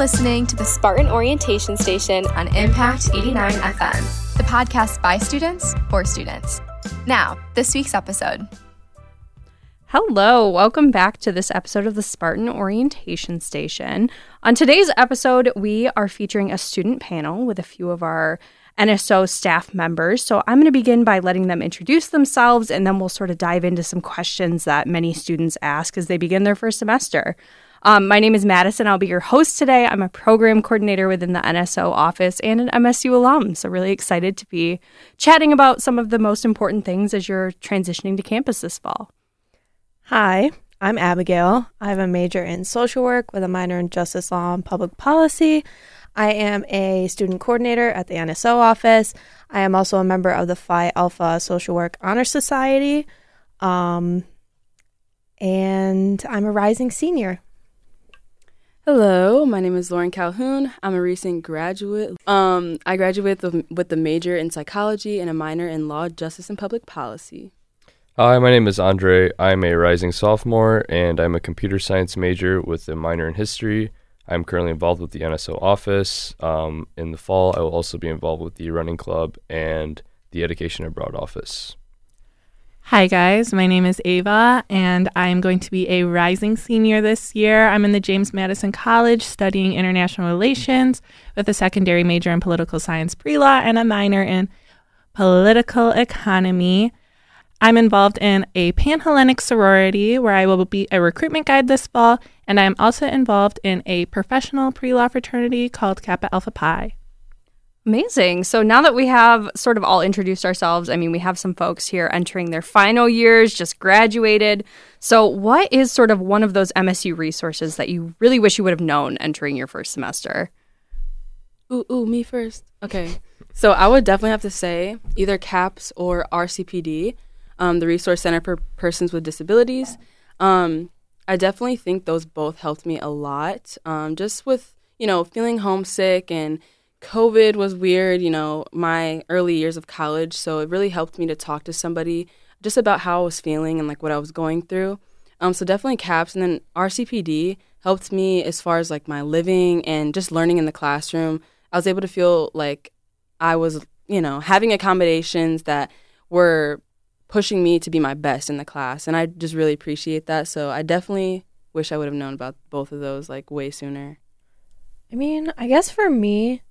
listening to the Spartan Orientation Station on Impact 89 FM, the podcast by students for students. Now, this week's episode. Hello, welcome back to this episode of the Spartan Orientation Station. On today's episode, we are featuring a student panel with a few of our NSO staff members. So I'm going to begin by letting them introduce themselves and then we'll sort of dive into some questions that many students ask as they begin their first semester. Um, my name is Madison. I'll be your host today. I'm a program coordinator within the NSO office and an MSU alum. So, really excited to be chatting about some of the most important things as you're transitioning to campus this fall. Hi, I'm Abigail. I have a major in social work with a minor in justice law and public policy. I am a student coordinator at the NSO office. I am also a member of the Phi Alpha Social Work Honor Society. Um, and I'm a rising senior. Hello, my name is Lauren Calhoun. I'm a recent graduate. Um, I graduated with, a major in psychology and a minor in law, justice, and public policy. Hi, my name is Andre. I'm a rising sophomore and I'm a computer science major with a minor in history. I'm currently involved with the NSO office. Um, in the fall, I will also be involved with the running club and the education abroad office. Hi, guys. My name is Ava, and I'm going to be a rising senior this year. I'm in the James Madison College studying international relations with a secondary major in political science pre law and a minor in political economy. I'm involved in a Panhellenic sorority where I will be a recruitment guide this fall, and I am also involved in a professional pre law fraternity called Kappa Alpha Pi. Amazing. So now that we have sort of all introduced ourselves, I mean, we have some folks here entering their final years, just graduated. So, what is sort of one of those MSU resources that you really wish you would have known entering your first semester? Ooh, ooh, me first. Okay. So, I would definitely have to say either CAPS or RCPD, um, the Resource Center for Persons with Disabilities. Um, I definitely think those both helped me a lot, um, just with, you know, feeling homesick and COVID was weird, you know, my early years of college. So it really helped me to talk to somebody just about how I was feeling and like what I was going through. Um, so definitely CAPS. And then RCPD helped me as far as like my living and just learning in the classroom. I was able to feel like I was, you know, having accommodations that were pushing me to be my best in the class. And I just really appreciate that. So I definitely wish I would have known about both of those like way sooner. I mean, I guess for me,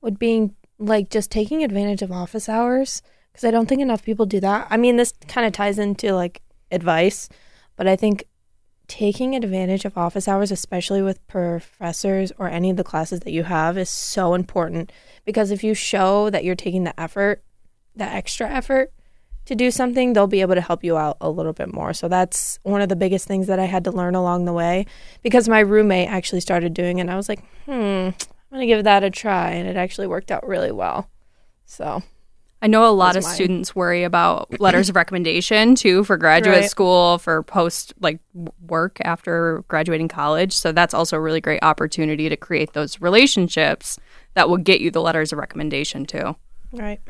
would being like just taking advantage of office hours because I don't think enough people do that. I mean, this kind of ties into like advice, but I think taking advantage of office hours, especially with professors or any of the classes that you have, is so important because if you show that you're taking the effort, the extra effort to do something, they'll be able to help you out a little bit more. So that's one of the biggest things that I had to learn along the way because my roommate actually started doing it and I was like, hmm, I'm going to give that a try. And it actually worked out really well. So I know a lot of mine. students worry about letters of recommendation too for graduate right. school, for post like work after graduating college. So that's also a really great opportunity to create those relationships that will get you the letters of recommendation too. Right.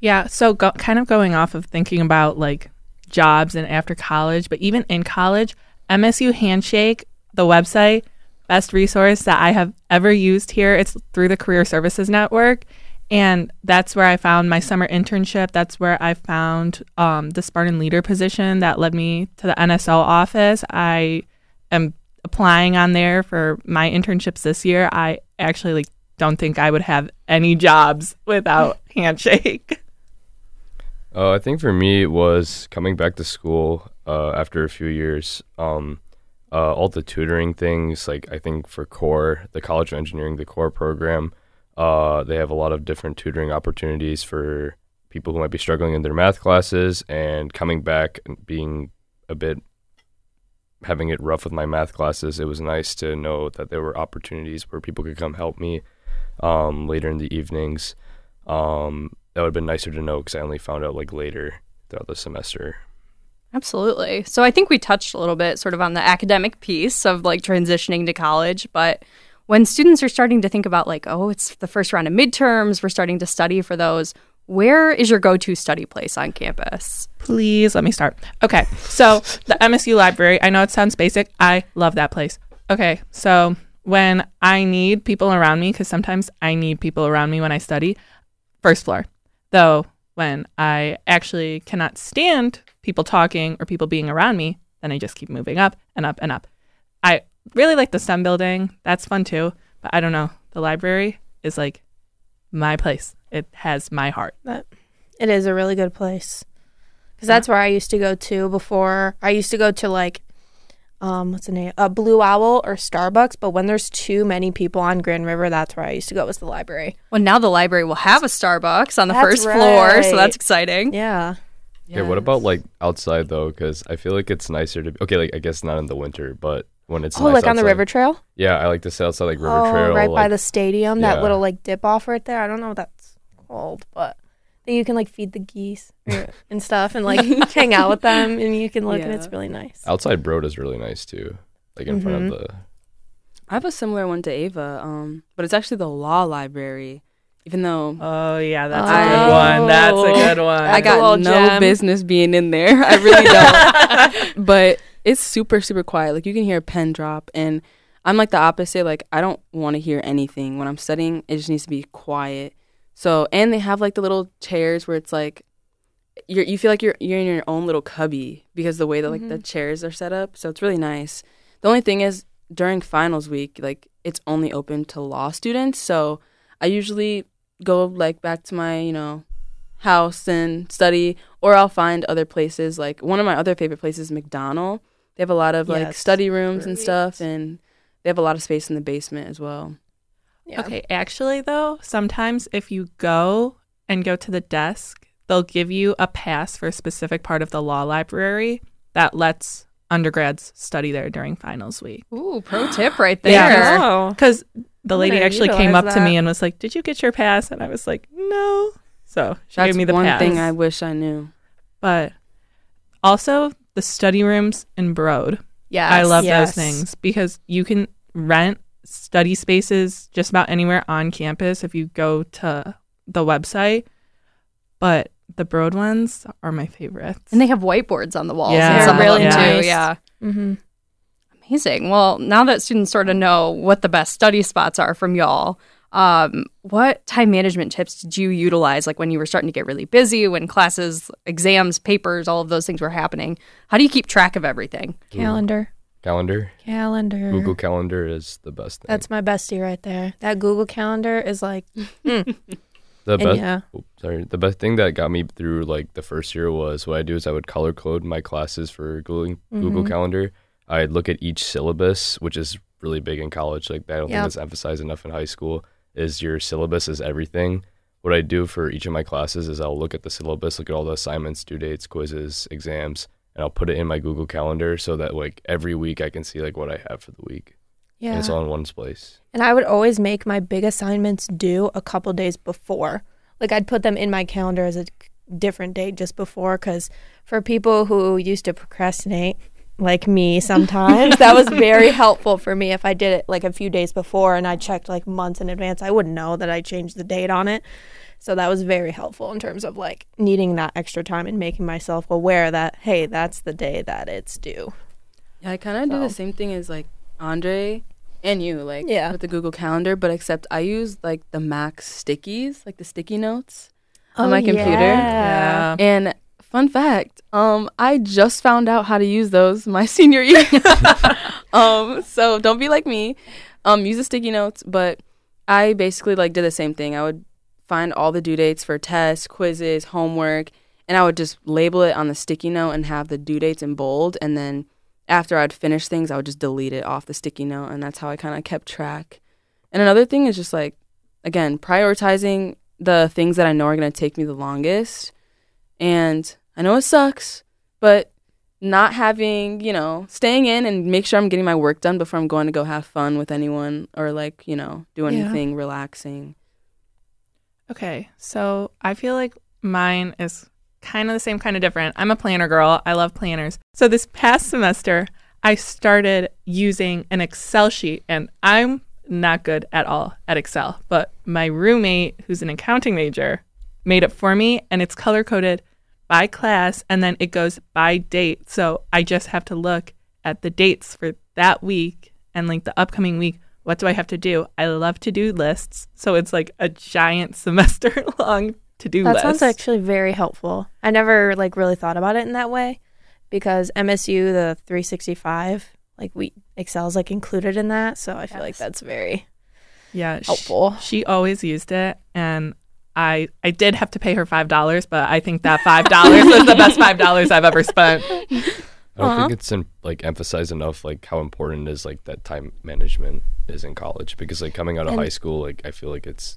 Yeah. So go, kind of going off of thinking about like jobs and after college, but even in college, MSU Handshake, the website, best resource that I have ever used here. It's through the Career Services Network. And that's where I found my summer internship. That's where I found um, the Spartan leader position that led me to the NSO office. I am applying on there for my internships this year. I actually like don't think I would have any jobs without Handshake. Uh, I think for me it was coming back to school uh, after a few years. Um, uh, all the tutoring things. Like I think for core, the College of Engineering, the core program, uh, they have a lot of different tutoring opportunities for people who might be struggling in their math classes and coming back and being a bit having it rough with my math classes. It was nice to know that there were opportunities where people could come help me um, later in the evenings. Um, that would have been nicer to know because I only found out like later throughout the semester. Absolutely. So I think we touched a little bit sort of on the academic piece of like transitioning to college, but when students are starting to think about like, oh, it's the first round of midterms, we're starting to study for those, where is your go-to study place on campus? Please let me start. Okay. So, the MSU library, I know it sounds basic. I love that place. Okay. So, when I need people around me, because sometimes I need people around me when I study, first floor. Though when I actually cannot stand people talking or people being around me, then I just keep moving up and up and up. I really like the STEM building. That's fun too. But I don't know. The library is like my place. It has my heart. It is a really good place. Because that's where I used to go to before. I used to go to like, um, what's the name? A Blue Owl or Starbucks. But when there's too many people on Grand River, that's where I used to go was the library. Well, now the library will have a Starbucks on the That's first floor, so that's exciting. Yeah. Okay, what about like outside though? Because I feel like it's nicer to. Be, okay, like I guess not in the winter, but when it's oh, nice like on the river trail? Yeah, I like to sit outside like river oh, trail, right by the stadium. That Yeah. little like dip off right there. I don't know what that's called, but then you can like feed the geese and stuff and like hang out with them and you can look and it's really nice. outside Broad is really nice too, like in front Mhm. of the. I have a similar one to Ava, um, but it's actually the law library. Even though Oh yeah, that's a a good good one. That's a Oh. good one. I That's a little got no gem. business being in there, I really don't. but it's super super quiet. Like you can hear a pen drop, and I'm like the opposite. Like I don't want to hear anything when I'm studying. It just needs to be quiet. So and they have like the little chairs where it's like you're you feel like you're you're in your own little cubby because the way that like the chairs are set up. So it's really nice. The only thing is during finals week, like it's only open to law students. So I usually go like back to my you know house and study, or I'll find other places. Like one of my other favorite places, is McDonel. They have a lot of like study rooms and stuff, and they have a lot of space in the basement as well. Yeah. Okay, actually though, sometimes if you go and go to the desk, they'll give you a pass for a specific part of the law library that lets undergrads study there during finals week. Ooh, pro tip right there. Yeah. Because the I'm lady gonna actually came utilize up to me and was like, "Did you get your pass?" And I was like, "No." So she That's gave me the one pass. thing I wish I knew. but also the study rooms in Broad. Yeah, I love Yes. those things because you can rent study spaces just about anywhere on campus if you go to the website. But the Broad ones are my favorites. And they have whiteboards on the walls. Yeah. and some of Really them, too. Yeah. Mm-hmm. Amazing. Well, now that students sort of know what the best study spots are from y'all, um, what time management tips did you utilize? Like when you were starting to get really busy, when classes, exams, papers, all of those things were happening. How do you keep track of everything? Calendar. Calendar, Calendar. Google Calendar is the best thing. That's my bestie right there. That Google Calendar is like, the and best. yeah. oh, sorry, the best thing that got me through like the first year was what I do is I would color code my classes for Google Google Mhm. Calendar. I'd look at each syllabus, which is really big in college. Like I don't think Yep. that's emphasized enough in high school. Is your syllabus is everything. What I do for each of my classes is I'll look at the syllabus, look at all the assignments, due dates, quizzes, exams, and I'll put it in my Google Calendar so that like every week I can see like what I have for the week. And Yeah. it's all in one place. And I would always make my big assignments due a couple days before. Like I'd put them in my calendar as a different date just before because for people who used to procrastinate, like me sometimes, that was very helpful for me. If I did it like a few days before and I checked like months in advance, I wouldn't know that I changed the date on it. So that was very helpful in terms of like needing that extra time and making myself aware that, hey, that's the day that it's due. Yeah, I kind of do the same thing as like Andre and you, like Yeah. with the Google Calendar, but except I use like the Mac stickies, like the sticky notes on oh, my computer. yeah. And fun fact, um, I just found out how to use those my senior year. um, so don't be like me. Um, use the sticky notes, but I basically like did the same thing. I would find all the due dates for tests, quizzes, homework, and I would just label it on the sticky note and have the due dates in bold. And then after I'd finish things, I would just delete it off the sticky note, and that's how I kind of kept track. And another thing is just like, again, prioritizing the things that I know are going to take me the longest. And I know it sucks, but not having, you know, staying in and make sure I'm getting my work done before I'm going to go have fun with anyone or like, you know, do Yeah. anything relaxing. Okay, so I feel like mine is kind of the same, kind of different. I'm a planner girl. I love planners. So this past semester, I started using an Excel sheet, and I'm not good at all at Excel. But my roommate, who's an accounting major, made it for me, and it's color coded by class, and then it goes by date. So I just have to look at the dates for that week and like the upcoming week what do I have to do? I love to do lists. So it's like a giant semester long to do list. That sounds actually very helpful. I never like really thought about it in that way because MSU the 365 like we Excel's like included in that, so I feel like that's very yeah, helpful. She always used it, and I I did have to pay her five dollars, but I think that five dollars was the best five dollars I've ever spent. I don't think it's in, like emphasized enough like how important is like that time management is in college because like coming out of And- high school like I feel like it's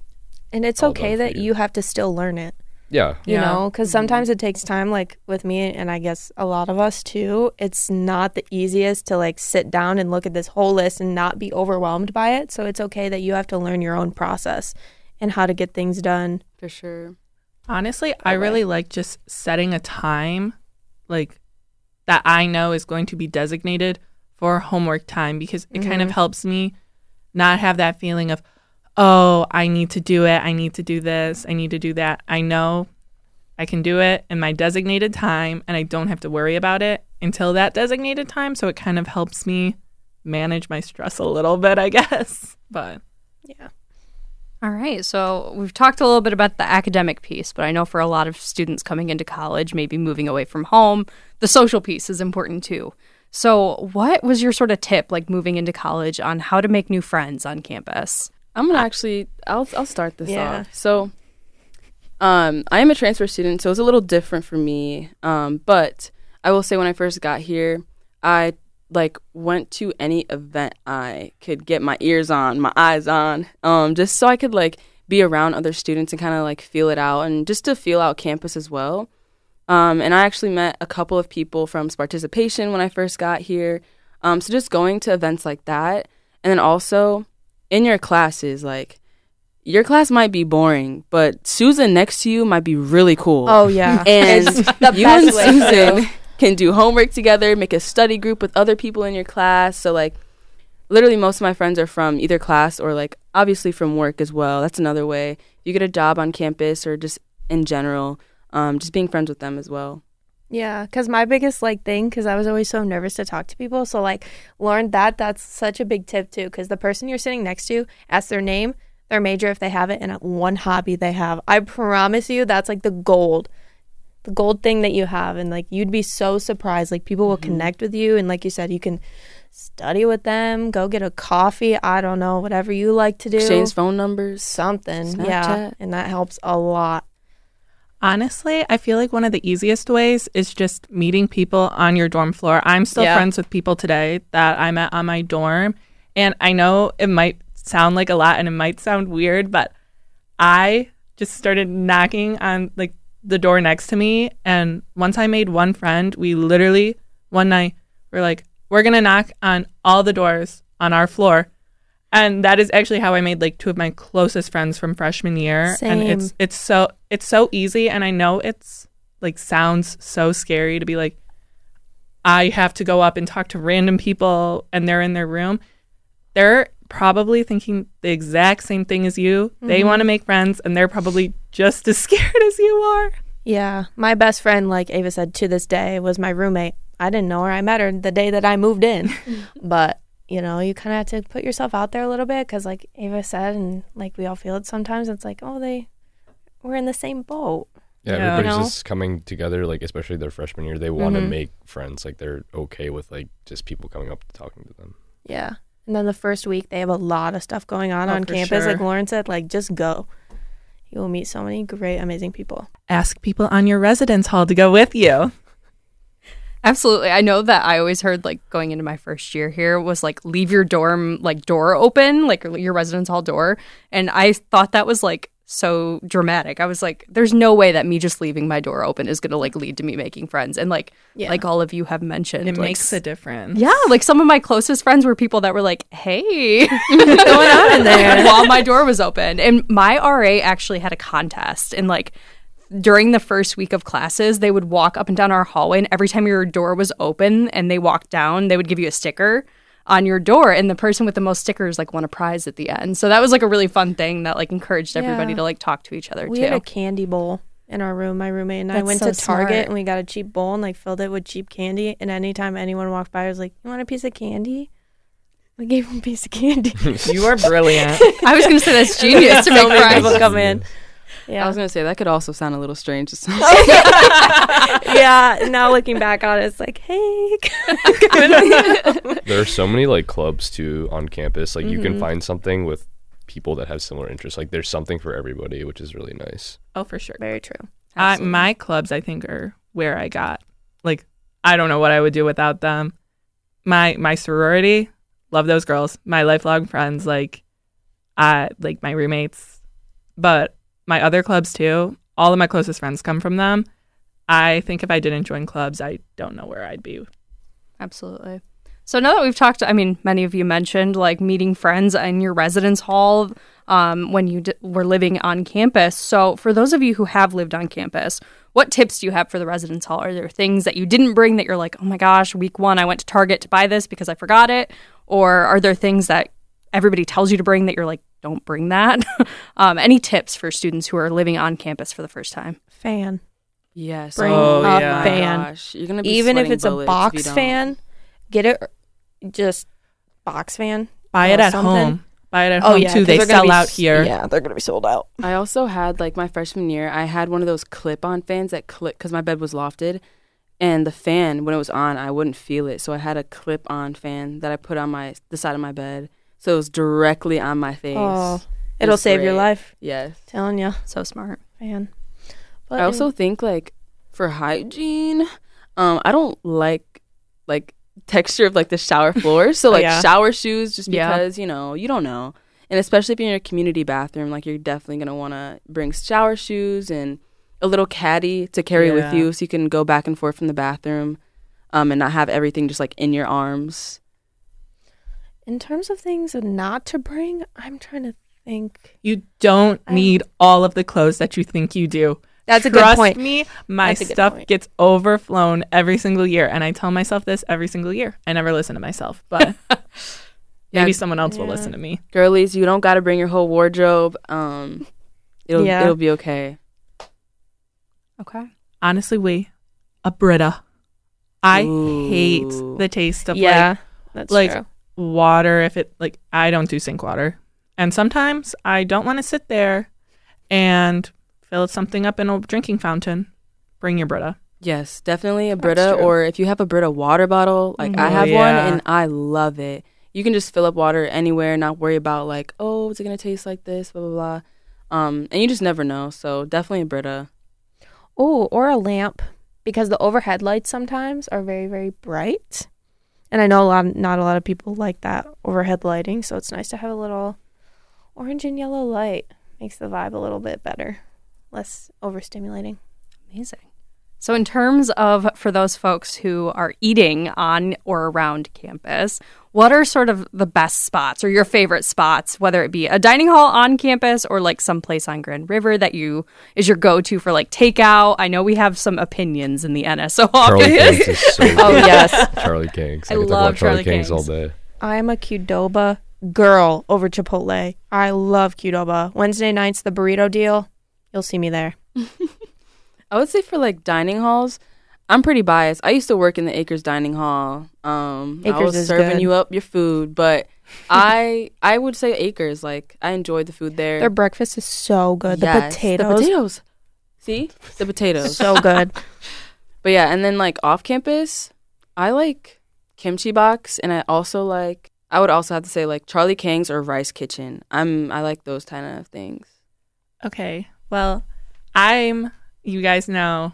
And it's okay that you. you have to still learn it. yeah you Yeah. know because sometimes mm-hmm. it takes time like with me and i guess a lot of us too it's not the easiest to like sit down and look at this whole list and not be overwhelmed by it so it's okay that you have to learn your own process and how to get things done For sure. Honestly, I way. really like just setting a time like that I know is going to be designated for homework time because it kind of Mhm. helps me not have that feeling of, oh, I need to do it. I need to do this. I need to do that. I know I can do it in my designated time and I don't have to worry about it until that designated time. So it kind of helps me manage my stress a little bit, I guess. But yeah All right. So we've talked a little bit about the academic piece, but I know for a lot of students coming into college, maybe moving away from home, the social piece is important too. So, what was your sort of tip, like moving into college, on how to make new friends on campus? I'm gonna actually I'll I'll start this Yeah. off. So um I am a transfer student, so it's a little different for me. Um, but I will say when I first got here, I like went to any event I could get my ears on, my eyes on, um, just so I could like be around other students and kind of like feel it out and just to feel out campus as well. Um, and I actually met a couple of people from Sparticipation when I first got here. Um, so just going to events like that, and then also in your classes, like your class might be boring, but Susan next to you might be really cool. oh yeah and the you and Susan can do homework together, make a study group with other people in your class. So like literally most of my friends are from either class or like obviously from work as well. That's another way. You get a job on campus or just in general, um, just being friends with them as well. Yeah, because my biggest like thing, because I was always so nervous to talk to people. So like learned that that's such a big tip too. Because the person you're sitting next to, ask their name, their major if they have it, and one hobby they have. I promise you, that's like the gold, the gold thing that you have, and like you'd be so surprised. Like people will mm-hmm. connect with you, and like you said, you can study with them, go get a coffee. I don't know, whatever you like to do. Exchange phone numbers. something, yeah, and that helps a lot. Honestly, I feel like one of the easiest ways is just meeting people on your dorm floor. I'm still Yeah. friends with people today that I met on my dorm. And I know it might sound like a lot and it might sound weird, but I just started knocking on like the door next to me. And once I made one friend, we literally one night were like, we're going to knock on all the doors on our floor. And that is actually how I made like two of my closest friends from freshman year. Same. And it's it's so it's so easy and I know it's like sounds so scary to be like I have to go up and talk to random people and they're in their room. They're probably thinking the exact same thing as you. They mm-hmm. want to make friends and they're probably just as scared as you are. Yeah, my best friend, like Ava said, to this day was my roommate. I didn't know her. I met her the day that I moved in. but, you know, you kind of have to put yourself out there a little bit because, like Ava said, and like we all feel it sometimes, it's like, oh, they, we're in the same boat. yeah, Yeah. everybody's You know? just coming together like especially their freshman year they want to Mhm. make friends like they're okay with like just people coming up to talking to them Yeah. And then the first week, they have a lot of stuff going on Oh, on for campus. Like. Lauren said, like, just go. You will meet so many great, amazing people. Ask people on your residence hall to go with you. Absolutely. I know that I always heard like going into my first year here was like leave your dorm like door open, like your residence hall door. And I thought that was like so dramatic. I was like, there's no way that me just leaving my door open is gonna like lead to me making friends. And like Yeah. like all of you have mentioned. It like, makes a difference. yeah, like some of my closest friends were people that were like, "Hey, what's going on in there?" While my door was open, and my RA actually had a contest, and like during the first week of classes, they would walk up and down our hallway, and every time your door was open and they walked down, they would give you a sticker on your door, and the person with the most stickers like won a prize at the end. So that was like a really fun thing that like encouraged everybody Yeah. to like talk to each other We too. We had a candy bowl in our room. My roommate and I went so to Target smart. and we got a cheap bowl and like filled it with cheap candy. And anytime anyone walked by, I was like, "You want a piece of candy?" I gave him a piece of candy. You are brilliant. I was going to say that's genius to make so many friends. people come in. I was gonna say that could also sound a little strange. to some- yeah. Now looking back on it, it's like, hey, There are so many like clubs too on campus. Like you can Mhm. find something with people that have similar interests. Like there's something for everybody, which is really nice. oh, for sure. very true. I, my clubs, I think, are where I got like I don't know what I would do without them. My my sorority, love those girls. My lifelong friends, like I like my roommates, but my other clubs too. All of my closest friends come from them. I think if I didn't join clubs, I don't know where I'd be. Absolutely. So now that we've talked, I mean, many of you mentioned like meeting friends in your residence hall um, when you d- were living on campus. So for those of you who have lived on campus, what tips do you have for the residence hall? Are there things that you didn't bring that you're like, oh my gosh, week one I went to Target to buy this because I forgot it? Or are there things that everybody tells you to bring that you're like, don't bring that? um, any tips for students who are living on campus for the first time? Fan. yes. Bring Oh, a yeah. fan. Gosh, you're gonna be Even if it's a bullets if you box fan, get it. Just box fan. Buy it at something. home. Buy it at Oh home yeah, too. 'cause They they're gonna sell be out here. Yeah, they're gonna be sold out. I also had like my freshman year. I had one of those clip-on fans that clip because my bed was lofted, and the fan when it was on, I wouldn't feel it. So I had a clip-on fan that I put on my the side of my bed, so it was directly on my face. Oh, it'll It's save your life. Yes. Telling you, So smart. fan. But I also think like for hygiene, um, I don't like like texture of like the shower floor. So Oh, like yeah. shower shoes, just Yeah. because you know you don't know, and especially if you're in a community bathroom, like you're definitely gonna want to bring shower shoes and a little caddy to carry with you, so you can go back and forth from the bathroom, um, and not have everything just like in your arms. In terms of things not to bring, I'm trying to think. You don't I- need all of the clothes that you think you do. That's a good Trust point. me, my That's a good stuff point. gets overflown every single year, and I tell myself this every single year. I never listen to myself, but maybe Yeah. someone else will listen to me. Girlies, you don't got to bring your whole wardrobe. Um, it'll Yeah. it'll be okay. Okay. Honestly, we a Brita. I hate the taste of yeah, that's like true. Water. If it like, I don't do sink water, and sometimes I don't want to sit there and fill something up in a drinking fountain. Bring your Brita. Yes, definitely a Brita, true. or if you have a Brita water bottle, like I Mhm. have Oh, one yeah. and I love it. You can just fill up water anywhere, not worry about like, oh, is it gonna taste like this, blah blah blah. Um, and you just never know. So definitely a Brita. Oh, or a lamp because the overhead lights sometimes are very very bright, and I know a lot not a lot of people like that overhead lighting. So it's nice to have a little orange and yellow light. Makes the vibe a little bit better, less overstimulating. Amazing. So, in terms of for those folks who are eating on or around campus, what are sort of the best spots or your favorite spots, whether it be a dining hall on campus or like someplace on Grand River that you is your go to for like takeout? I know we have some opinions in the NSO Charlie office. Kang's is so good. Oh yes, Charlie Kang's. I I, could talk love about Charlie, Charlie Kang's all day. I'm a Qdoba girl over Chipotle. I love Qdoba. Wednesday nights, the burrito deal. You'll see me there. I would say for like dining halls, I'm pretty biased. I used to work in the Acres dining hall. Um, I was serving good. you up your food, but I I would say Acres. Like I enjoyed the food there. Their breakfast is so good. Yes, the potatoes, The potatoes. See the potatoes. so good. But yeah, and then like off campus, I like kimchi box, and I also like. I would also have to say like Charlie Kang's or Rice Kitchen. I'm I like those kind of things. Okay. Well, I'm, you guys know,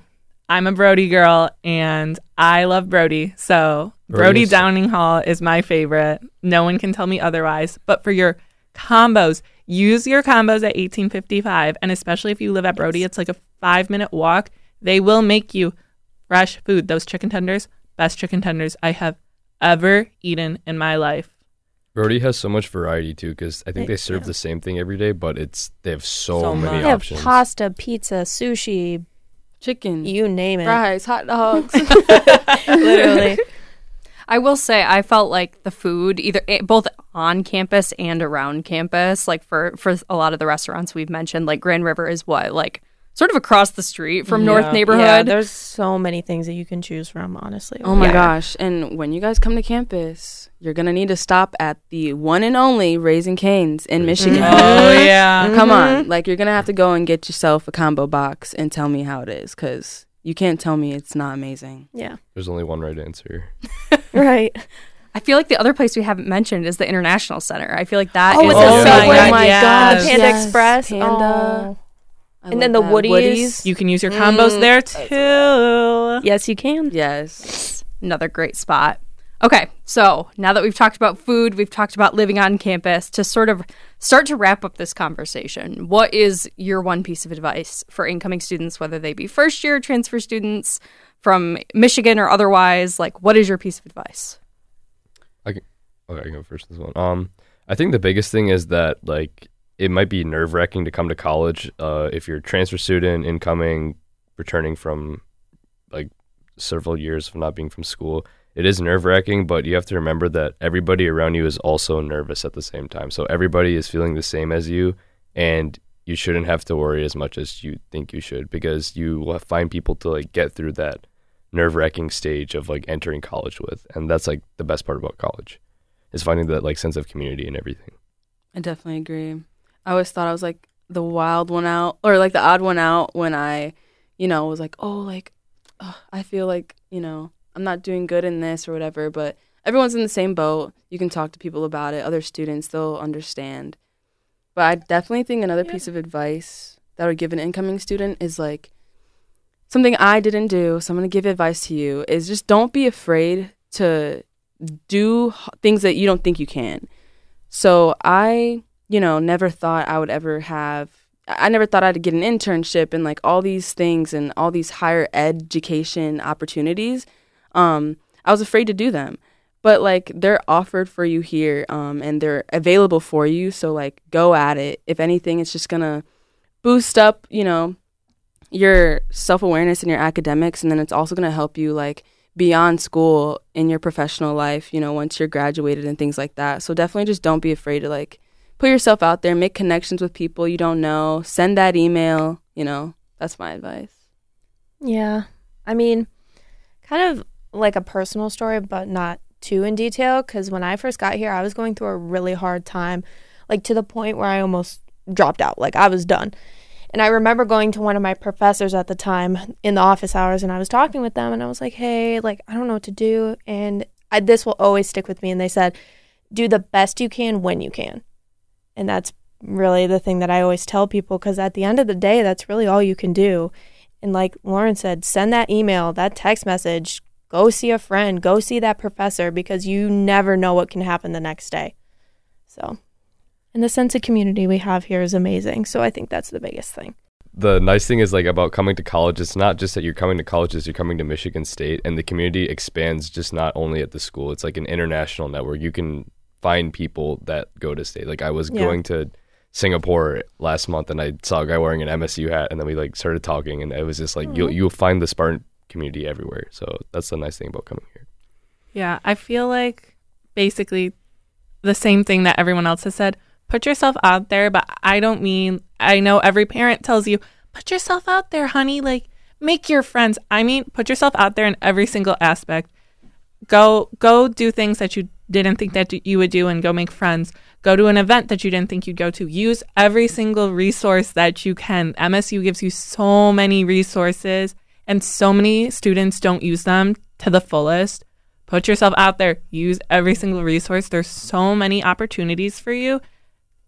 I'm a Brody girl and I love Brody. So, Brody Brody Downing Hall is my favorite. No one can tell me otherwise. But for your combos, use your combos at 1855. And especially if you live at Brody, it's like a five minute walk. They will make you fresh food. Those chicken tenders, best chicken tenders I have ever eaten in my life. Brody has so much variety too, because I think They- they serve yeah. the same thing every day, but it's they have so, So many much. They have pasta, pizza, sushi, Chicken, you name it. fries, hot dogs. Literally. I will say I felt like the food either eh, both on campus and around campus like for for a lot of the restaurants we've mentioned like Grand River is what like sort of across the street from Yeah. North Yeah, Neighborhood. there's so many things that you can choose from, honestly. Oh my Yeah. gosh. And when you guys come to campus, you're going to need to stop at the one and only Raising Canes in Michigan. Oh yeah. Come on. Mm-hmm. Like, you're going to have to go and get yourself a combo box and tell me how it is because you can't tell me it's not amazing. Yeah. There's only one right answer. Right. I feel like the other place we haven't mentioned is the International Center. I feel like that Oh, is with a the Oh subway. my Oh my God, god. yes. The Panda Yes, Express. Panda. Oh. I And then the that. Woodies. You can use your combos Mm, there too. Yes, you can. Yes. another great spot. Okay, so now that we've talked about food, we've talked about living on campus, to sort of start to wrap up this conversation, what is your one piece of advice for incoming students, whether they be first year transfer students from Michigan or otherwise? Like, what is your piece of advice? i Okay, I can go first this one. Um, I think the biggest thing is that like it might be nerve wracking to come to college uh, if you're a transfer student, incoming, returning from like several years of not being from school. It is nerve wracking, but you have to remember that everybody around you is also nervous at the same time. So everybody is feeling the same as you, and you shouldn't have to worry as much as you think you should because you will find people to like get through that nerve wracking stage of like entering college with, and that's like the best part about college is finding that like sense of community and everything. I definitely agree. I always thought I was like the wild one out or like the odd one out when I, you know, was like, oh, like, ugh, I feel like, you know, I'm not doing good in this or whatever. But everyone's in the same boat. You can talk to people about it, other students, they'll understand. But I definitely think another piece of advice that I would give an incoming student is like something I didn't do. So I'm going to give advice to you is just don't be afraid to do things that you don't think you can. So I, you know, never thought I would ever have. I never thought I'd get an internship and like all these things and all these higher education opportunities. Um, I was afraid to do them, but like they're offered for you here, um, and they're available for you. So like go at it. If anything, it's just gonna boost up, you know, your self awareness and your academics, and then it's also gonna help you like beyond school in your professional life, you know, once you're graduated and things like that. So definitely just don't be afraid to like put yourself out there, make connections with people you don't know, send that email, you know. That's my advice. Yeah. I mean, kind of like a personal story, but not too in detail. Because when I first got here, I was going through a really hard time, like to the point where I almost dropped out. Like I was done. And I remember going to one of my professors at the time in the office hours, and I was talking with them, and I was like, hey, like, I don't know what to do. And I, this will always stick with me. And they said, do the best you can when you can. And that's really the thing that I always tell people because at the end of the day, that's really all you can do. And like Lauren said, send that email, that text message, go see a friend, go see that professor because you never know what can happen the next day. So, and the sense of community we have here is amazing. So I think that's the biggest thing. the nice thing is like about coming to college it's not just that you're coming to colleges you're coming to michigan state and the community expands just not only at the school it's like an international network you can find people that go to state like i was Yeah. going to singapore last month and i saw a guy wearing an msu hat and then we like started talking and it was just like you'll you'll find the spartan community everywhere so that's the nice thing about coming here Yeah, I feel like basically the same thing that everyone else has said. Put yourself out there, but I don't mean I know every parent tells you, put yourself out there, honey, like make your friends. I mean, put yourself out there in every single aspect. Go go do things that you didn't think that you would do and go make friends. Go to an event that you didn't think you'd go to. Use every single resource that you can. MSU gives you so many resources and so many students don't use them to the fullest put yourself out there use every single resource there's so many opportunities for you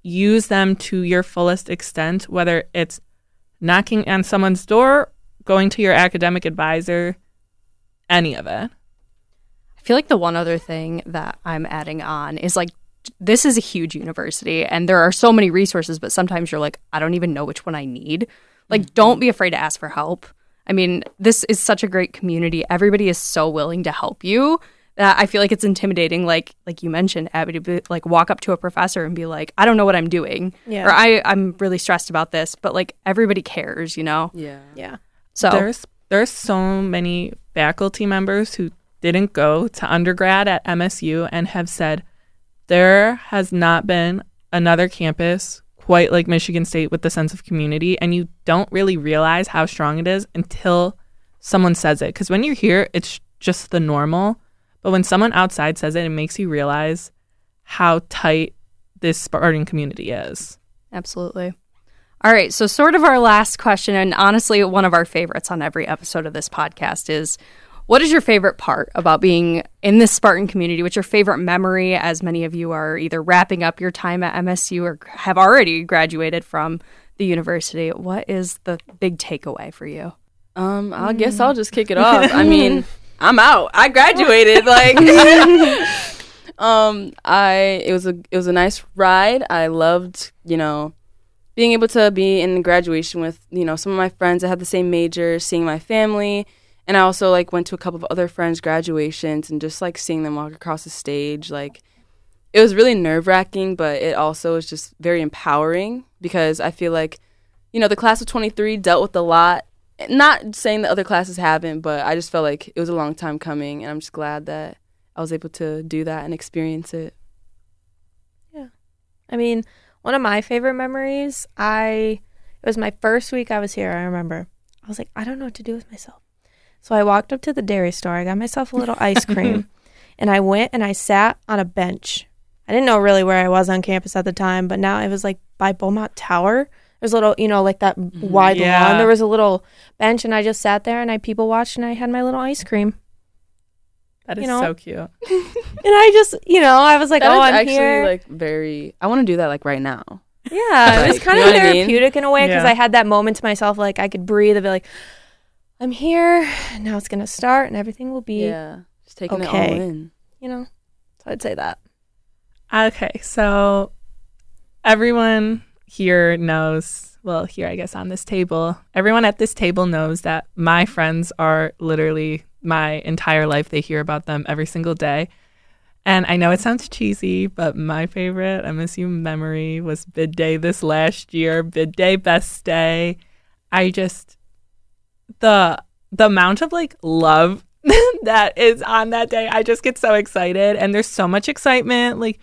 use them to your fullest extent whether it's knocking on someone's door going to your academic advisor any of it I feel like the one other thing that I'm adding on is like this is a huge university and there are so many resources, but sometimes you're like, I don't even know which one I need. Like, mm-hmm. don't be afraid to ask for help. I mean, this is such a great community. Everybody is so willing to help you that I feel like it's intimidating. Like, like you mentioned, Abby, to be, like walk up to a professor and be like, I don't know what I'm doing, Yeah. or I I'm really stressed about this. But like everybody cares, you know. Yeah. Yeah. So there's there's so many faculty members who didn't go to undergrad at MSU and have said there has not been another campus quite like Michigan State with the sense of community, and you don't really realize how strong it is until someone says it. Because when you're here, it's just the normal. But when someone outside says it, it makes you realize how tight this Spartan community is. Absolutely. All right. So, sort of our last question, and honestly, one of our favorites on every episode of this podcast is what is your favorite part about being in this Spartan community? What's your favorite memory as many of you are either wrapping up your time at MSU or have already graduated from the university? What is the big takeaway for you? Um, I guess I'll just kick it off. I mean, I'm out. I graduated. Like, um, I it was a it was a nice ride. I loved, you know, being able to be in graduation with you know some of my friends that had the same major, seeing my family, and I also like went to a couple of other friends' graduations and just like seeing them walk across the stage. Like, it was really nerve wracking, but it also was just very empowering because I feel like, you know, the class of 23 dealt with a lot not saying that other classes haven't, but I just felt like it was a long time coming, and I'm just glad that I was able to do that and experience it. Yeah. I mean, one of my favorite memories, I it was my first week I was here, I remember. I was like, I don't know what to do with myself. So I walked up to the dairy store, I got myself a little ice cream, and I went and I sat on a bench. I didn't know really where I was on campus at the time, but now it was like by Beaumont Tower. There's a little, you know, like that mm-hmm. wide Yeah. lawn. There was a little bench, and I just sat there and I people watched, and I had my little ice cream. That is You know? so cute. And I just, you know, I was like, That oh, I'm actually here. like very. I want to do that like right now. Yeah, it was kind of what I mean? therapeutic in a way because Yeah. I had that moment to myself, like I could breathe and be like, I'm here. Now it's gonna start, and everything will be, Yeah, just taking it Okay. all in. you know. So I'd say that. Okay, so everyone here knows, well, here, I guess, on this table, everyone at this table knows that my friends are literally my entire life. They hear about them every single day. And I know it sounds cheesy, but my favorite MSU memory was bid day this last year, bid day, best day. I just, the, the amount of like love that is on that day, I just get so excited. And there's so much excitement. Like,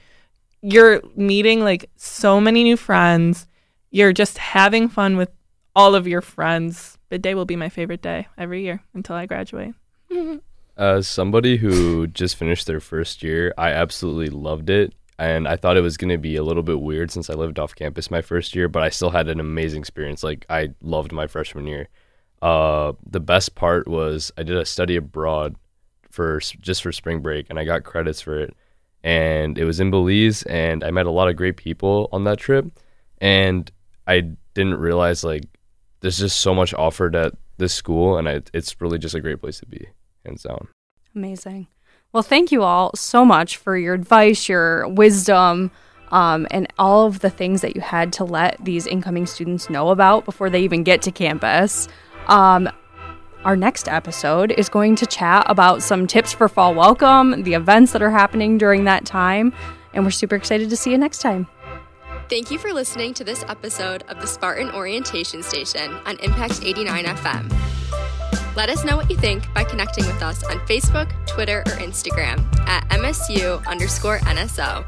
you're meeting like so many new friends. You're just having fun with all of your friends. Bid day will be my favorite day every year until I graduate. As somebody who just finished their first year, I absolutely loved it. And I thought it was going to be a little bit weird since I lived off campus my first year, but I still had an amazing experience. Like, I loved my freshman year. Uh, the best part was I did a study abroad for just for spring break, and I got credits for it. And it was in Belize, and I met a lot of great people on that trip. And I didn't realize like there's just so much offered at this school, and I, it's really just a great place to be, hands down. Amazing. Well, thank you all so much for your advice, your wisdom, um, and all of the things that you had to let these incoming students know about before they even get to campus. Um, our next episode is going to chat about some tips for fall welcome, the events that are happening during that time, and we're super excited to see you next time. Thank you for listening to this episode of the Spartan Orientation Station on Impact 89 FM. Let us know what you think by connecting with us on Facebook, Twitter, or Instagram at MSU underscore NSO.